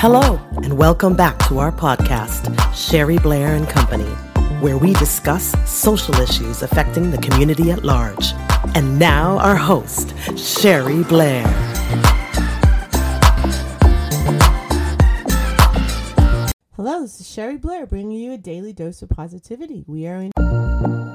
Hello, and welcome back to our podcast, Sherry Blair and Company, where we discuss social issues affecting the community at large. And now, our host, Sherry Blair. Hello, this is Sherry Blair bringing you a daily dose of positivity. We are in.